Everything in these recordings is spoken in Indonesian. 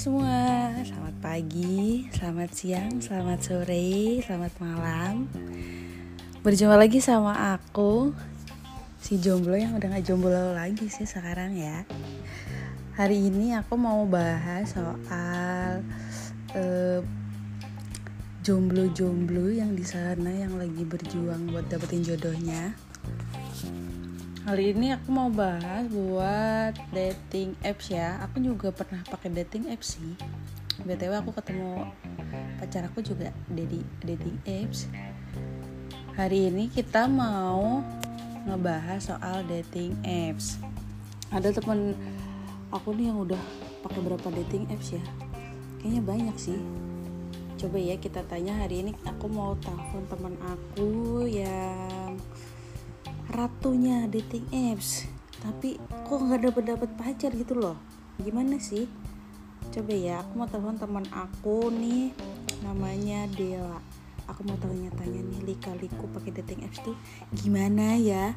semua, selamat pagi, selamat siang, selamat sore, selamat malam. Berjumpa lagi sama aku Si jomblo yang udah gak jomblo lagi sih sekarang ya. Hari ini aku mau bahas soal uh, Jomblo-jomblo yang di sana yang lagi berjuang buat dapetin jodohnya Kali ini aku mau bahas buat dating apps ya. Aku juga pernah pakai dating apps sih. BTW aku ketemu pacar aku juga dari dating apps. Hari ini kita mau ngebahas soal dating apps. Ada temen aku nih yang udah pakai berapa dating apps ya? Kayaknya banyak sih. Coba ya kita tanya hari ini aku mau telepon teman aku yang ratunya dating apps tapi kok nggak dapet dapet pacar gitu loh. Gimana sih? Coba ya aku mau telepon teman aku nih namanya Dela. Aku mau tanya-tanya nih lika-liku pakai dating apps tuh gimana ya?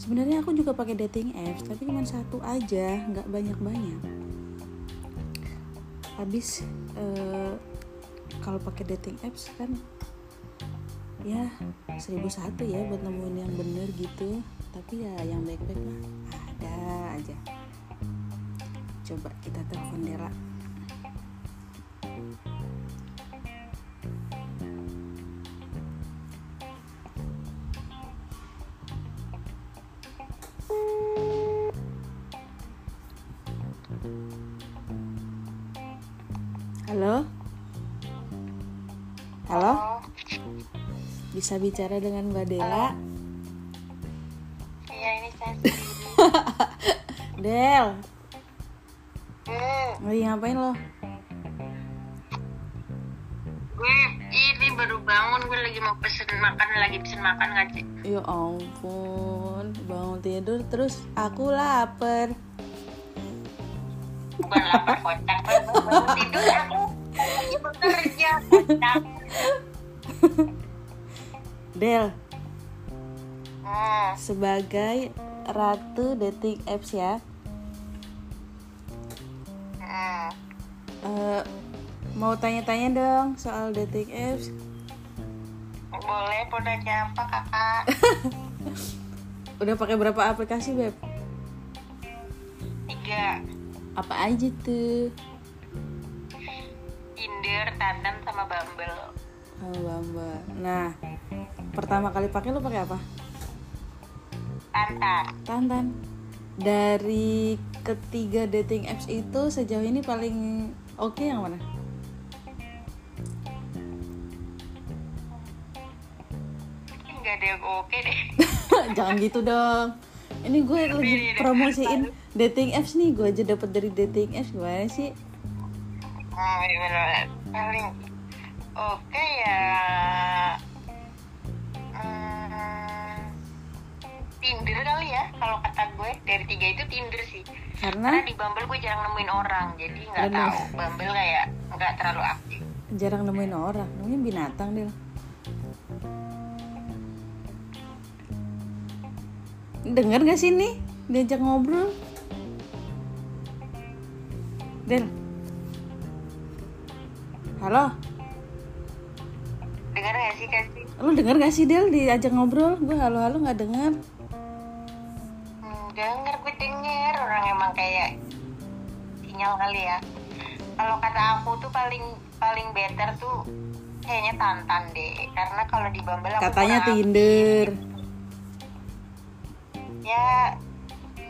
Sebenarnya aku juga pakai dating apps tapi cuma satu aja nggak banyak-banyak. Habis uh, kalau pakai dating apps kan ya seribu satu ya buat nemuin yang bener gitu. Tapi ya yang baik-baik mah ada aja. Coba kita telepon Dela Bisa bicara dengan Mbak Dela? Iya ini saya Del, hmm, lagi ngapain lo? Gue ini baru bangun Gue lagi mau pesen makan Lagi pesen makan gak sih? Ya ampun, bangun tidur terus aku lapar. Bukan lapar kocak bangun tidur aku bekerja kocak Del, hmm, sebagai ratu dating apps ya, eh, mau tanya-tanya dong soal dating apps. Boleh podanya apa kakak? Udah pakai berapa aplikasi beb? Tiga Apa aja tuh? Tinder, Tantan, sama Bumble Oh, Bamba. Nah, pertama kali pakai lo pakai apa? Tantan Tantan. Dari ketiga dating apps itu sejauh ini paling oke yang mana? Enggak ada yang oke deh Jangan gitu dong. Ini gue lagi promosiin dating apps nih. Gue aja dapat dari dating apps gimana sih? Bener paling oke ya. Hmm, Tinder kali ya kalau kata gue. Dari tiga itu Tinder sih. Karena karena di Bumble gue jarang nemuin orang jadi nggak tahu. Bumble kayak nggak terlalu aktif. Jarang nemuin orang, namanya binatang deh. Dengar gak sih nih? Diajak ngobrol? Del. Halo, dengar nggak sih kasih lu denger gak sih Del diajak ngobrol? Gue halo-halo nggak dengar. hmm, denger gue denger. Orang emang kayak sinyal kali ya. Kalau kata aku tuh paling paling better tuh kayaknya Tantan deh. Karena kalau di Bumble aku Katanya Tinder. ya.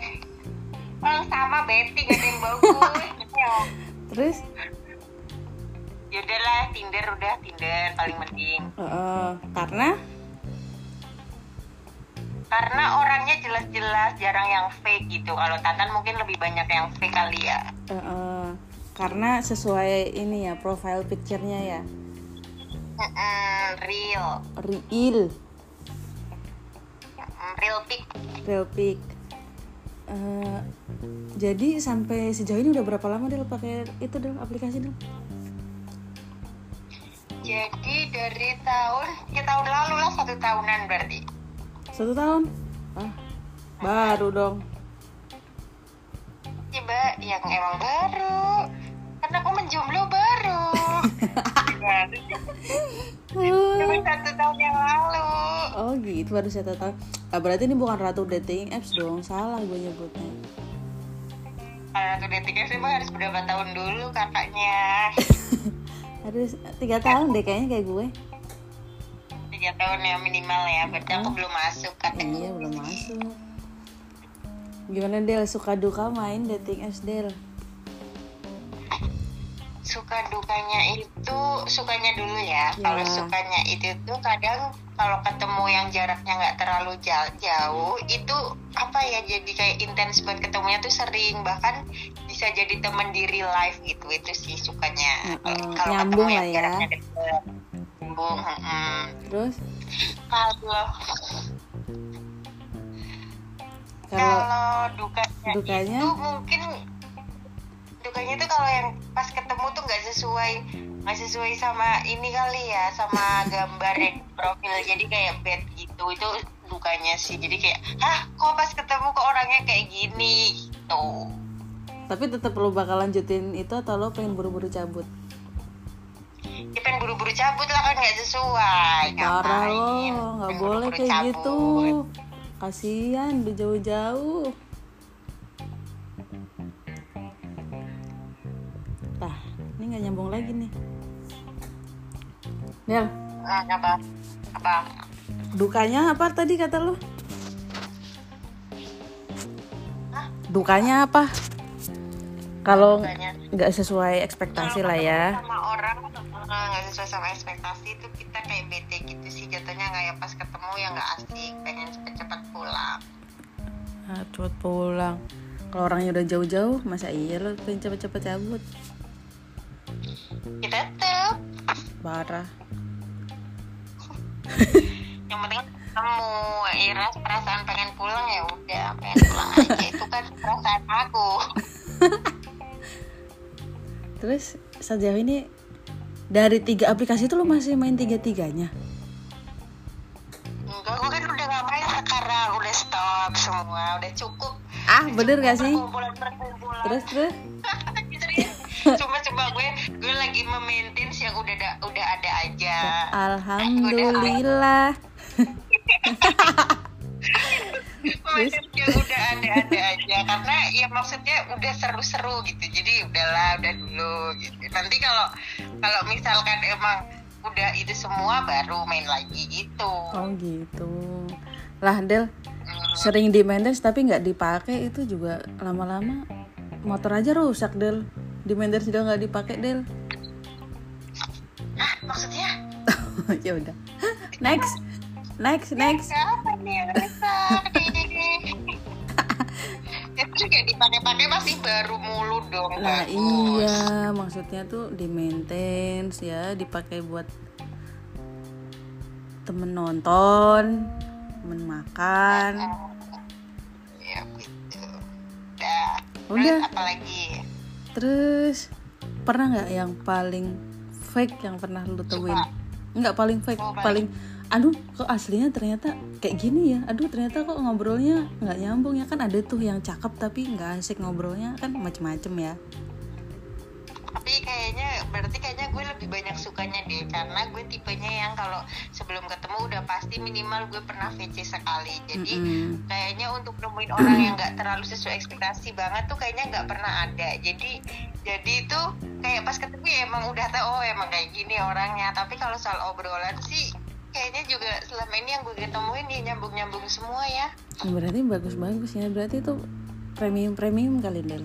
Orang sama betting ada yang bagus. Ya, Terus, yaudahlah Tinder udah Tinder paling penting. Eh, karena? Karena orangnya jelas-jelas jarang yang fake gitu. Kalau Tantan mungkin lebih banyak yang fake kali ya. Eh, eh, karena sesuai ini ya profile picture-nya ya. Mm-mm, real. Real, Mm, real pic. Real pic. Eh, jadi sampai sejauh ini udah berapa lama Del pakai itu Del aplikasi Del? Jadi dari tahun ya tahun lalu lah satu tahunan berarti Satu tahun? Ah, baru dong. Coba yang emang baru. Karena aku menjomblo baru. Sih. Cuma satu tahun yang lalu. oh gitu baru satu tahun ah, berarti ini bukan ratu dating apps dong salah gue nyebutnya Kalau satu dating sih emang harus berapa tahun dulu kakaknya. harus tiga tahun deh kayaknya kayak gue. Tiga tahun ya minimal ya. Berarti aku belum masuk kategori. iya belum masuk. Gimana Del? Suka duka main dating apps Del? Suka dukanya itu sukanya dulu ya. Ya. kalau sukanya itu tuh kadang kalau ketemu yang jaraknya nggak terlalu jauh, jauh itu apa ya jadi kayak intens buat ketemunya tuh sering. Bahkan bisa jadi teman di real life gitu itu sih sukanya Mm-mm. kalau Nyambung ketemu yang ya. jaraknya deket nyambung mm-mm. terus kalau kalau kalau dukanya, dukanya? itu mungkin dukanya itu kalau yang pas ketemu tuh nggak sesuai nggak sesuai sama ini kali ya sama gambar yang profil jadi kayak bad gitu itu dukanya sih jadi kayak hah kok pas ketemu kok orangnya kayak gini gitu tapi tetap lo bakal lanjutin itu atau lo pengen buru-buru cabut ya pengen buru-buru cabut lah kan nggak sesuai parah lo nggak boleh kayak cabut. gitu kasihan udah jauh-jauh Tah, ini nggak nyambung lagi nih. Del, Ah, apa apa dukanya apa tadi kata lo? Dukanya apa? Kalau nggak sesuai ekspektasi lah ya. sama orang eh, nggak sesuai sama ekspektasi itu kita kayak bete gitu sih jatuhnya nggak ya pas ketemu ya nggak asik pengen cepet-cepet pulang Ah, cepet pulang. Kalau orangnya udah jauh-jauh, masa iya lo pengen cepet-cepet cabut? kita tetep Parah. yang penting ketemu iras perasaan pengen pulang ya udah pengen pulang aja itu kan perasaan aku Terus sejauh ini dari tiga aplikasi itu lo masih main tiga-tiganya? enggak gue kan udah nggak main sekarang udah stop semua udah cukup Ah, bener gak sih? perkumpulan perkumpulan Terus terus? cuma coba gue gue lagi memaintain yang udah ada udah ada aja Alhamdulillah. Maksudnya yang udah ya maksudnya udah seru-seru gitu jadi udahlah udah dulu gitu nanti kalau kalau misalkan emang udah itu semua baru main lagi gitu Oh gitu. Lah Del, sering di maintenance tapi nggak dipakai itu juga lama-lama motor aja rusak Del. Di maintenance juga nggak dipakai Del. Hah, maksudnya ya udah. Next, next, next. siapa kayak dipakai-pakai masih baru mulu dong Lah bagus. iya, maksudnya tuh di maintenance ya, dipakai buat temen nonton, temen makan. ya gitu udah Udah. Terus apalagi Terus pernah nggak yang paling fake yang pernah lu temuin? Nggak paling fake, Oh, paling aduh kok aslinya ternyata kayak gini ya. Aduh ternyata kok ngobrolnya nggak nyambung ya kan ada tuh yang cakep tapi nggak asik ngobrolnya kan macem-macem ya. tapi kayaknya berarti kayaknya gue lebih banyak sukanya deh karena gue tipenya yang kalau sebelum ketemu udah pasti minimal gue pernah VC sekali jadi Mm-mm. kayaknya untuk nemuin orang yang nggak terlalu sesuai ekspektasi banget tuh kayaknya nggak pernah ada jadi jadi itu kayak pas ketemu ya emang udah tahu oh emang kayak gini orangnya tapi kalau soal obrolan sih kayaknya juga selama ini yang gue ketemuin ya nyambung nyambung semua ya. Berarti bagus-bagus ya. Berarti itu premium-premium kali Del.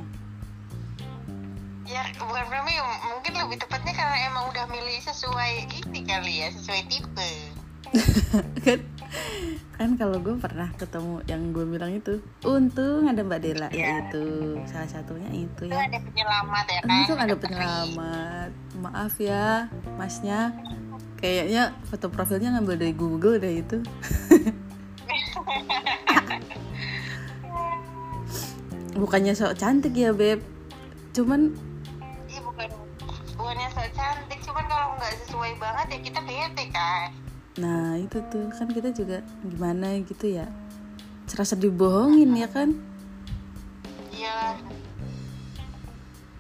ya bukan premium. Mungkin lebih tepatnya karena emang udah milih sesuai ini kali ya sesuai tipe. Kan kan kalau gue pernah ketemu yang gue bilang itu untung ada mbak Dela. Ya. itu salah satunya itu itu ya. ada penyelamat ya kan untung ada penyelamat. Maaf ya masnya kayaknya foto profilnya ngambil dari Google deh itu. Bukannya sok cantik ya beb? Cuman Iya bukan. Bukannya so cantik cuman kalau nggak sesuai banget ya kita bete kan? Nah itu tuh. Kan kita juga gimana gitu ya? Serasa dibohongin ya kan? Iya.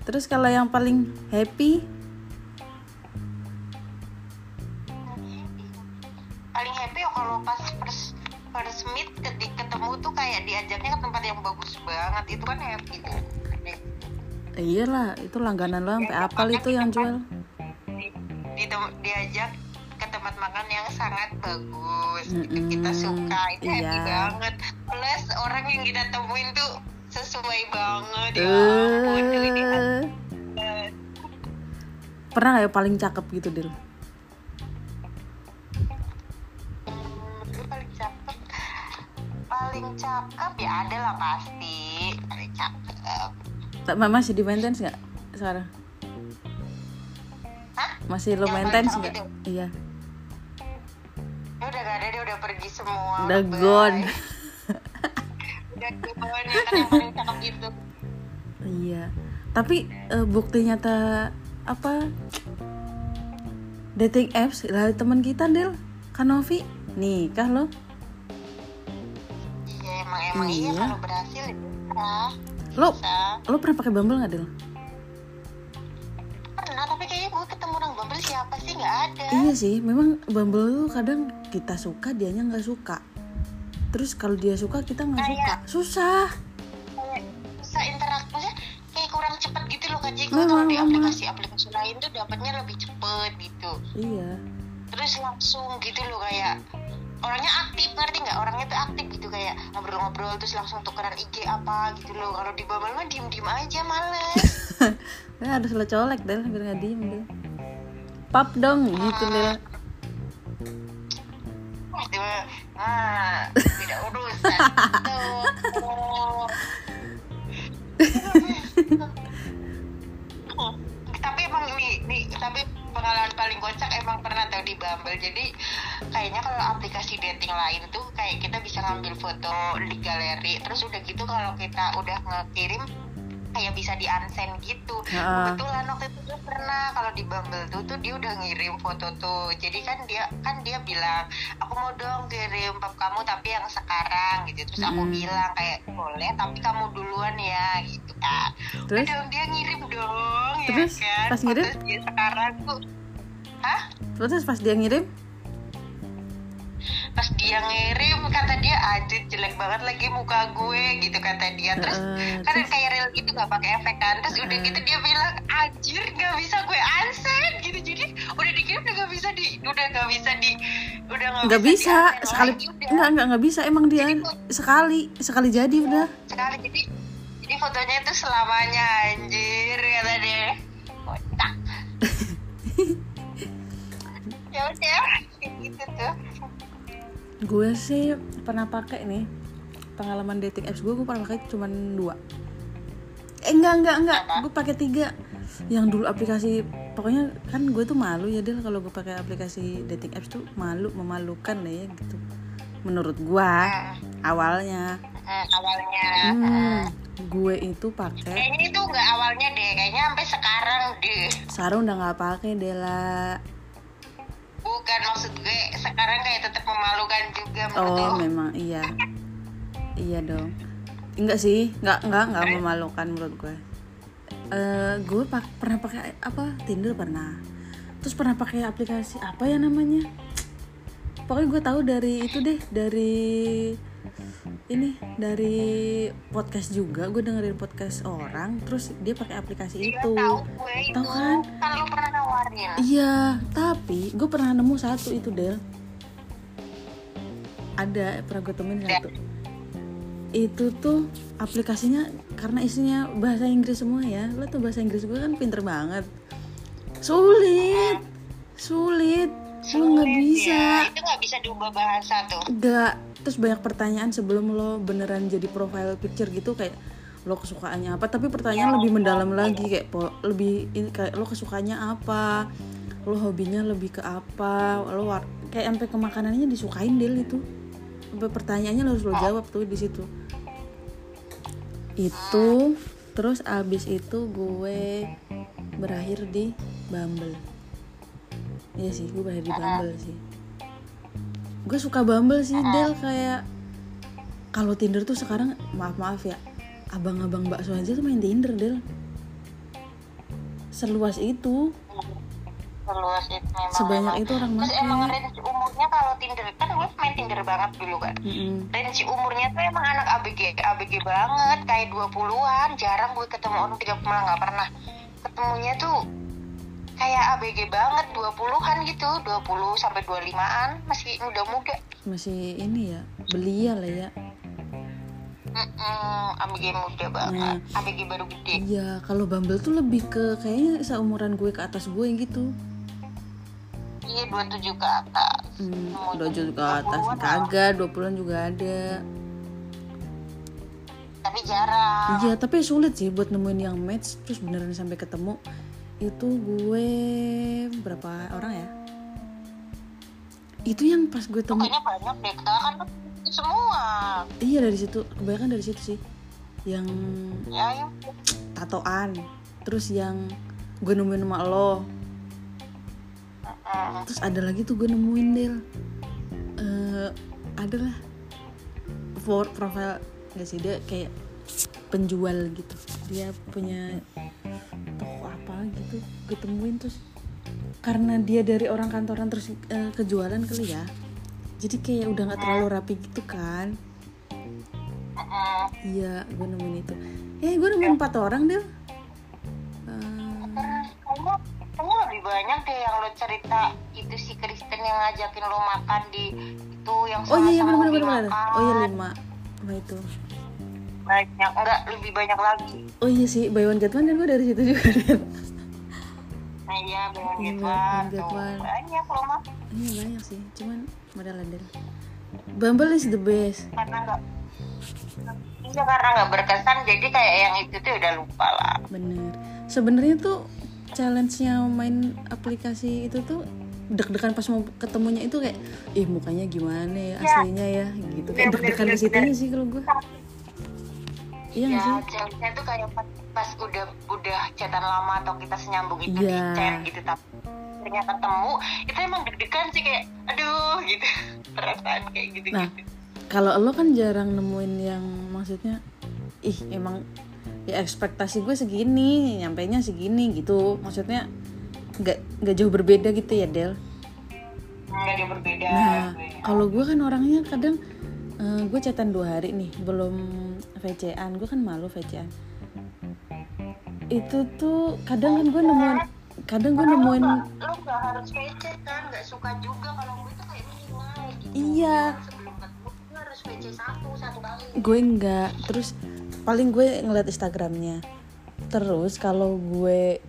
Terus kalau yang paling happy tuh kayak diajaknya ke tempat yang bagus banget. Itu kan happy tuh eh, iyalah itu langganan lo sampai apal itu yang jual. di, di diajak ke tempat makan yang sangat bagus gitu kita Mm-mm, suka. Itu happy iya. banget. Plus orang yang kita temuin tuh sesuai banget. Ya ampun tuh ini Eh, pernah nggak ya paling cakep gitu Dil? Paling cakep ya ada lah pasti paling cakep Tak masih di maintenance nggak sekarang? Hah? Masih lo maintenance nggak? Iya. dia udah gak ada dia udah pergi semua Udah gone. udah gone ya kan yang paling cakep gitu Iya. Tapi eh, bukti nyata apa? Dating apps lah teman kita Del, Kanovi nikah lo. Emang iya, Iya. kalau berhasil ya bisa Lo bisa lo pernah pakai Bumble nggak Del? pernah tapi kayaknya gue ketemu orang Bumble siapa sih nggak ada Iya sih, memang Bumble tuh kadang kita suka dianya nggak suka. Terus kalau dia suka kita nggak suka, susah. kayak bisa interaksi maksudnya kayak kurang cepet gitu loh kak Jiko kalau di aplikasi-aplikasi lain tuh dapatnya lebih cepet gitu Iya. terus langsung gitu loh kayak orangnya aktif ngerti nggak? Orangnya tuh aktif gitu kayak ngobrol-ngobrol terus langsung tukeran IG apa gitu loh. Kalau di Bumble mah diem-diem aja males. Nah, harus lo colek Del biar nggak diem Del. Pap dong gitu Del. itu ah tidak urusan tuh tapi emang nih, nih tapi pengalaman paling kocak emang pernah tau di Bumble. Jadi kayaknya kalau aplikasi dating lain tuh kayak kita bisa ngambil foto di galeri terus udah gitu kalau kita udah ngekirim kayak bisa di unsend gitu Ha-ha. kebetulan waktu itu gue pernah kalau di Bumble tuh tuh dia udah ngirim foto tuh jadi kan dia kan dia bilang aku mau dong kirim pap kamu tapi yang sekarang gitu terus aku Mm-mm. bilang kayak boleh tapi kamu duluan ya gitu kan Terus? Udah dong dia ngirim dong Terus, ya kan pas ngirim? Foto dia sekarang tuh hah Terus pas dia ngirim, pas dia ngirim kata dia anjir jelek banget lagi muka gue gitu kata dia terus Heeh, kan terus? kayak real gitu nggak pakai efek kan terus udah Heeh. gitu dia bilang anjir nggak bisa gue unsend gitu jadi udah dikirim udah nggak bisa di udah nggak bisa di udah nggak bisa di-unsend sekali udah. nggak nggak nggak bisa emang dia Jadi sekali sekali jadi udah. sekali jadi jadi fotonya itu selamanya anjir kata dia kocak ya udah Gue sih pernah pakai nih pengalaman dating apps gue gue pernah pakai cuma dua. Eh enggak enggak enggak, gue pakai tiga. Yang dulu aplikasi pokoknya kan gue tuh malu ya Del kalau gue pakai aplikasi dating apps tuh malu memalukan deh ya gitu. Menurut gue awalnya. Hmm, awalnya Hmm, gue itu pakai kayaknya itu nggak awalnya deh kayaknya sampai sekarang deh Sarah udah nggak pakai Dela. Bukan maksud gue sekarang kayak tetap memalukan juga menurut Oh, lo. memang iya. Iya dong. Enggak sih, enggak enggak enggak memalukan menurut gue. Eh, gue pak- pernah pakai apa? Tinder pernah. Terus pernah pakai aplikasi apa ya namanya? Pokoknya gue tahu dari itu deh, dari ini dari podcast juga. Gue dengerin podcast orang, terus dia pakai aplikasi Iya, itu. tahu itu kan? lu pernah nawarin Iya, tapi gue pernah nemu satu itu Del. Ada pernah gue temuin satu. Itu tuh aplikasinya karena isinya bahasa Inggris semua ya. Lo tuh bahasa Inggris gue kan pinter banget. Sulit, sulit. Lo nggak bisa. ya. itu nggak bisa diubah bahasa tuh Gak. Terus banyak pertanyaan sebelum lo beneran jadi profile picture gitu kayak lo kesukaannya apa? Tapi pertanyaan lebih mendalam lagi kayak po- lebih ini kayak lo kesukaannya apa? Lo hobinya lebih ke apa? Lo war- kayak sampai ke makanannya disukain del itu. Sampai pertanyaannya lo harus lo jawab tuh di situ. Itu terus abis itu gue berakhir di Bumble. Iya sih gue berakhir di Bumble sih gue suka Bumble sih Del kayak kalau Tinder tuh sekarang maaf maaf ya abang-abang bakso aja tuh main Tinder Del. Seluas itu. Seluas itu memang sebanyak memang. itu orang terus emang range umurnya kalau Tinder kan gue main Tinder banget dulu kan Mm-mm. range umurnya tuh emang anak ABG ABG banget kayak 20-an jarang gue ketemu orang 30 malah nggak pernah. Ketemunya tuh kayak ABG banget 20-an gitu 20 sampai 25-an masih muda-muda. Masih ini ya belia lah ya. Mm-mm, ABG muda banget ABG baru gede. Iya kalau Bumble tuh lebih ke kayaknya seumuran gue ke atas gue gitu. Iya 27 ke atas. Hmm, Semuanya udah juga ke atas 20-an. kagak 20-an juga ada. Tapi jarang. Iya tapi sulit sih buat nemuin yang match terus beneran sampai ketemu itu gue berapa orang ya? Itu yang pas gue temu kayaknya banyak deh kan semua. Iya dari situ. Kebanyakan dari situ sih. Yang ya ayo tatoan. Terus yang gue nemuin sama lo. Terus ada lagi tuh gue nemuin Del Eh ada lah. For profile. Nggak sih dia kayak penjual gitu. Dia punya toko gitu gue temuin terus. Karena dia dari orang kantoran terus eh, kejualan kali ya. Jadi kayak udah nggak terlalu rapi gitu kan? Iya gue nemuin itu. Eh gue nemuin empat orang Del. Eh, kamu kamu lebih banyak deh yang lo cerita. Itu si Kristen yang ngajakin lo makan di itu yang oh iya iya bener bener makan. oh iya lima. Apa itu? Banyak enggak lebih banyak lagi. Oh iya sih buy one get one kan gue dari situ juga iya banyak Iya, Bang tuh Jetwan. banyak lo mah Ini banyak sih, cuman modal Del. Bumble is the best. karena enggak Iya karena nggak berkesan jadi kayak yang itu tuh udah lupa lah. Bener. Sebenarnya tuh challenge-nya main aplikasi itu tuh deg-degan pas mau ketemunya itu kayak ih mukanya gimana ya aslinya ya? Gitu. Kayak Iya, deg-degan ke sih kalau gue iya. Nggak ya sih? Challenge-nya tuh kayak pas, pas udah udah chatan lama atau kita senyambung itu di Iya. chat gitu tapi ternyata ketemu itu emang deg-degan sih kayak aduh gitu perasaan kayak gitu Nah. gitu kalau lo kan jarang nemuin yang maksudnya ih emang ya ekspektasi gue segini nyampe nya segini gitu maksudnya nggak nggak jauh berbeda gitu ya Del nggak dia berbeda Nah, kalau gue kan orangnya kadang eh, gue chatan dua hari nih belum VC-an, gue kan malu VC-an. Itu tuh kadang kan gue nemuin, kadang gue nemuin, lo nggak harus PC kan nggak suka juga kalau gue tuh kayak minimal gitu iya, gue harus PC satu satu kali gue enggak. Terus paling gue ngeliat Instagramnya. Terus kalau gue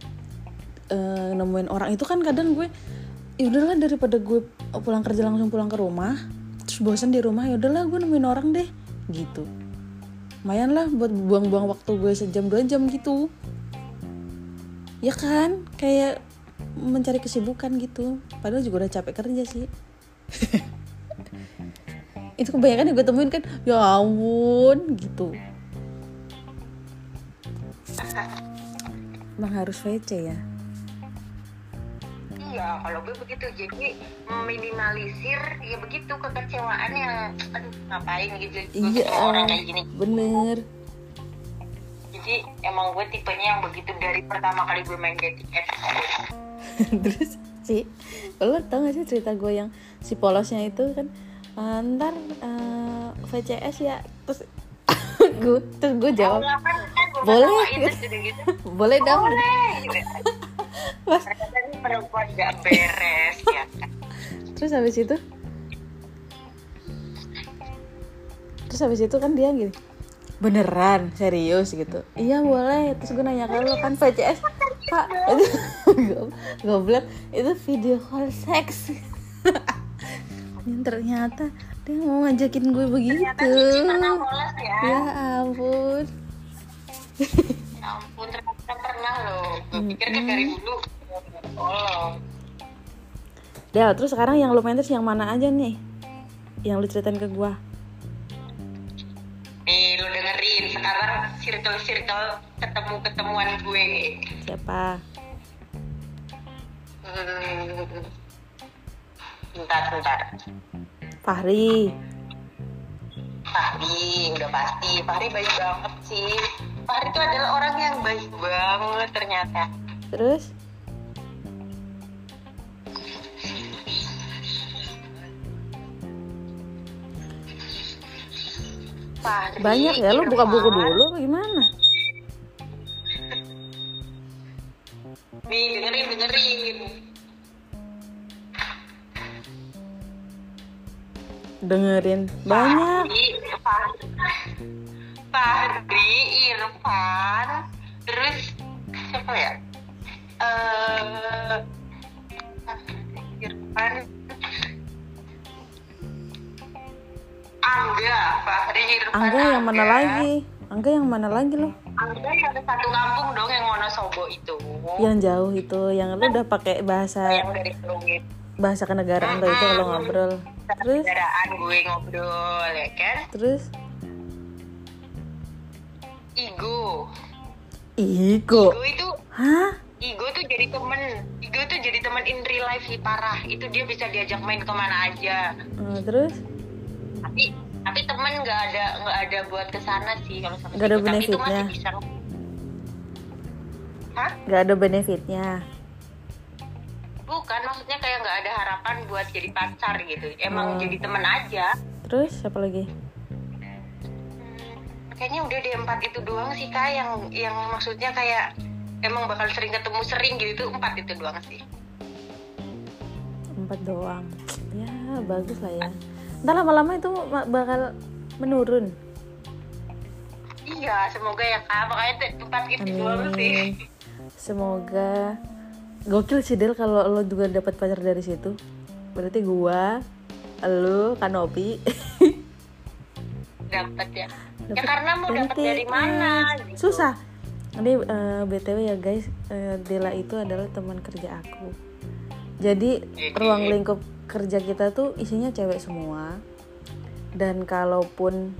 eh, nemuin orang itu kan kadang gue, ya udahlah daripada gue pulang kerja langsung pulang ke rumah, terus bosan di rumah ya udahlah gue nemuin orang deh, gitu. Lumayan lah buat buang-buang waktu gue sejam dua jam gitu. Ya kan, kayak mencari kesibukan gitu. Padahal juga udah capek kerja sih. itu kebanyakan yang gue temuin kan ya ampun gitu Emang harus VC ya Iya, kalau gue begitu. Jadi meminimalisir ya begitu kekecewaan yang aduh ngapain gitu Iya orang kayak gini. bener Jadi emang gue tipenya yang begitu dari pertama kali gue main dating apps. Terus si Lo tau gak sih cerita gue yang si polosnya itu kan "Eh, Ntar eh, VCS ya Terus gue terus gue jawab Enggak kan, kan Boleh. sama itu sudah gitu. boleh dong Boleh. Gitu. Mas, perempuan gak beres ya kan. terus habis itu terus habis itu kan dia gini beneran serius gitu. Iya boleh. Terus gue nanya ke lo kan VCS pak? Itu goblok. Itu video call seks yang ternyata dia mau ngajakin gue begitu. ya. ya ampun. Ya ampun, ternyata pernah loh. Gue pikir kan dari dulu tolong. Del terus sekarang yang lo main terus yang mana aja nih? Yang lo ceritain ke gue Nih, lu dengerin sekarang circle-circle ketemu-ketemuan gue. siapa Hmm. Bentar, bentar. Fahri Fahri, udah pasti. Fahri baik banget sih. Fahri itu adalah orang yang baik banget ternyata. terus Fahri. Banyak ya lu buka buku dulu gimana? Nih dengerin dengerin. Dengerin. Banyak. Fahri Fahri Irfan angga yang mana lagi? Angga yang mana lagi lo? Angga yang satu kampung dong yang Wonosobo itu. Yang jauh itu yang lu udah pakai bahasa yang dari bahasa kenegaraan tuh itu kalau ngobrol. Terus? kendaraan gue ngobrol ya kan? Terus? Igo. Iko Igo itu hah? Igo tuh jadi temen. Igo tuh jadi temen in real life sih parah itu dia bisa diajak main ke mana aja. Eh, terus? Tapi tapi temen nggak ada nggak ada buat ke sana sih kalau sama Nggak ada Igo. tapi itu masih benefitnya. bisa. Nggak ada benefitnya? Bukan maksudnya kayak nggak ada harapan buat jadi pacar gitu. Emang Oh. jadi temen aja. Terus siapa lagi? Hmm, kayaknya udah di empat itu doang sih kak yang yang maksudnya kayak emang bakal sering ketemu sering gitu. Empat itu doang sih. Empat doang. Ya bagus lah ya ntar lama-lama itu bakal menurun. Iya semoga ya kak. Makanya tuh empat itu doang sih semoga. Gokil sih Del kalau lo juga dapat pacar dari situ. Berarti gua lo Kanopi dapat ya? Ya karena mau dapat dari mana eh, gitu. susah. Ini eh, btw ya guys. Eh, Dela itu adalah teman kerja aku. Jadi- ruang lingkup kerja kita tuh isinya cewek semua. Dan kalaupun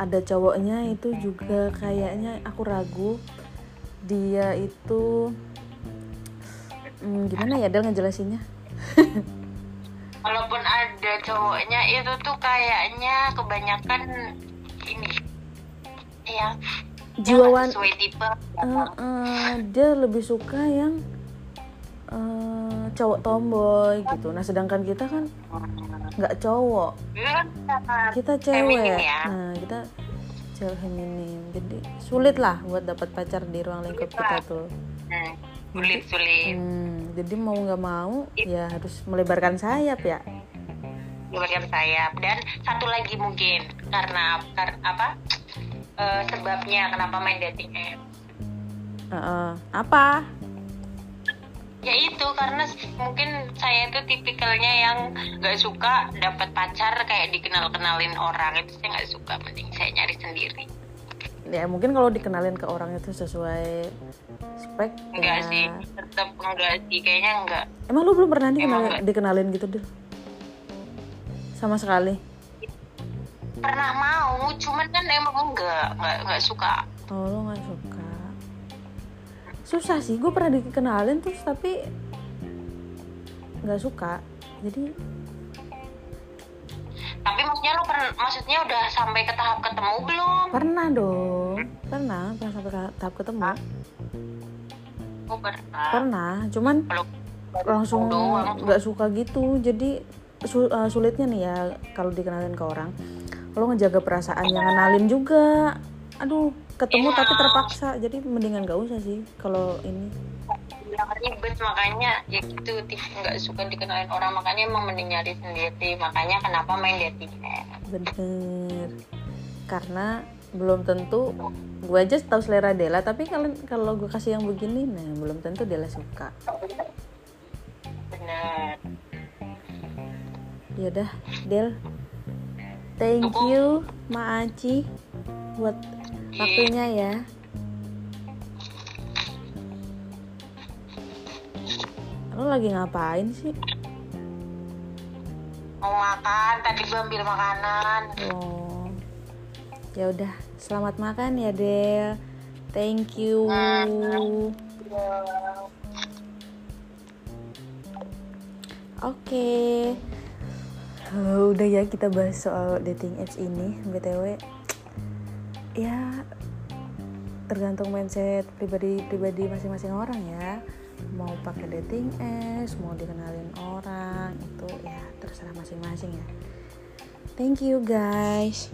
ada cowoknya itu juga kayaknya aku ragu. Dia itu hmm, gimana ya Del ngejelasinnya? Walaupun ada cowoknya itu tuh kayaknya kebanyakan ini ya Jiwa yang wan- sesuai tipe Eh, eh, dia lebih suka yang eh, cowok tomboy gitu. Nah sedangkan kita kan nggak cowok, kita cewek. ya. Nah kita cewek feminim, jadi sulit lah buat dapat pacar di ruang lingkup kita tuh. hmm, sulit sulit Hmm, jadi mau nggak mau ya harus melebarkan sayap ya. Memberikan sayap dan satu lagi mungkin karena karena apa eh, sebabnya kenapa main dating app Eh, eh, apa? Ya itu karena mungkin saya itu tipikalnya yang nggak suka dapat pacar kayak dikenal kenalin orang itu saya nggak suka mending saya nyari sendiri Ya mungkin kalau dikenalin ke orang itu sesuai spek enggak ya. sih tetap enggak sih kayaknya enggak Emang lu belum pernah dikenalin, Emang dikenalin gitu deh? Sama sekali. pernah mau cuman kan emang enggak enggak enggak suka Oh lo nggak suka Susah sih, gue pernah dikenalin terus tapi nggak suka. Jadi tapi maksudnya lo pernah maksudnya udah sampai ke tahap ketemu belum? Pernah dong. Pernah, pernah sampai ke tahap ketemu. Oh pernah. Pernah, cuman kalau langsung nggak suka gitu. Jadi su- eh, sulitnya nih ya kalau dikenalin ke orang Lo ngejaga perasaan yang kenalin juga. Aduh, ketemu Iya. tapi terpaksa. Jadi mendingan gak usah sih kalau ini. Yang ribet makanya ya gitu nggak suka dikenalin orang. Makanya emang mending nyari sendiri makanya kenapa main dating Bener. Karena belum tentu gue aja tahu selera Dela, tapi kalau kalau gue kasih yang begini, nah belum tentu Dela suka. bener. Yaudah, Del. Thank you, Ma Aci, buat waktunya ya. Lo lagi ngapain sih? mau makan tadi gue ambil makanan Oh, ya udah, selamat makan ya Del. Thank you. Oke. Eh, udah ya kita bahas soal dating apps ini, BTW. Ya tergantung mindset pribadi-pribadi masing-masing orang ya. Mau pakai dating apps mau dikenalin orang itu ya terserah masing-masing ya. Thank you guys